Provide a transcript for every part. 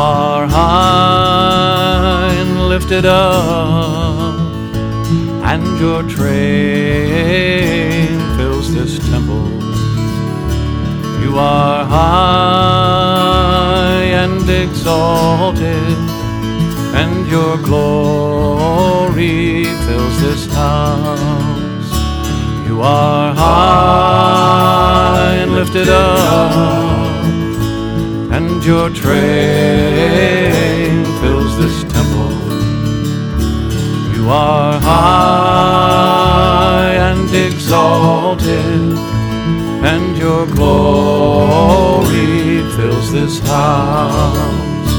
are high and lifted up, and your train fills this temple. You are high and exalted, and your glory fills this house. You are high and lifted up, and your train exalted, and your glory fills this house.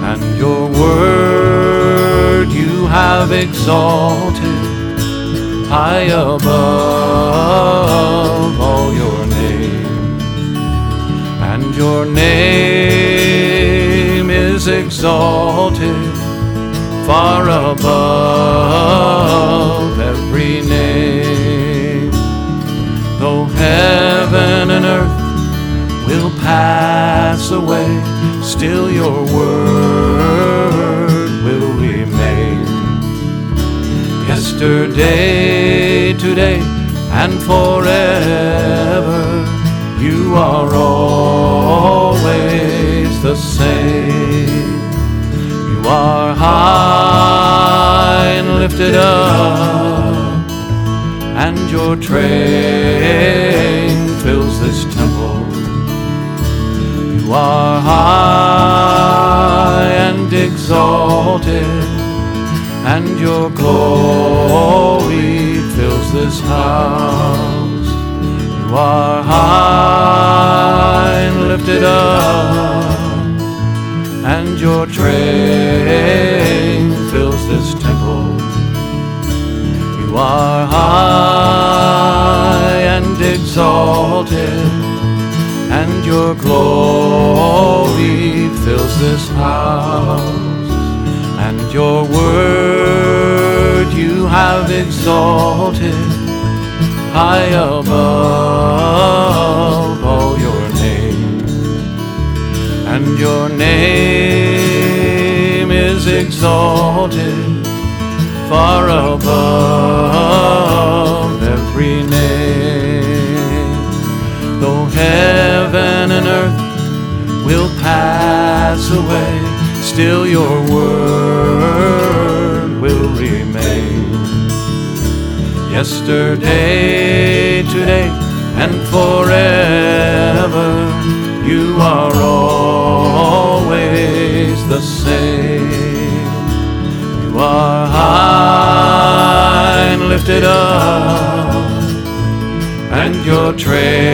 And your word you have exalted high above all your name. And your name is exalted far above pass away, still your word will remain. Yesterday, today, and forever, you are always the same. You are high and lifted up, and your train fills this. You are high and exalted, and your glory fills this house. You are high and lifted up, and your train fills this temple. You are high and exalted, and your glory fills this house. And your word you have exalted high above all your name. And your name is exalted far above pass away, still your word will remain. Yesterday, today, and forever, you are always the same. You are high and lifted up, and your train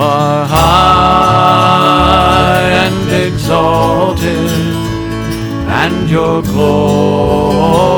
are high and exalted, and your glory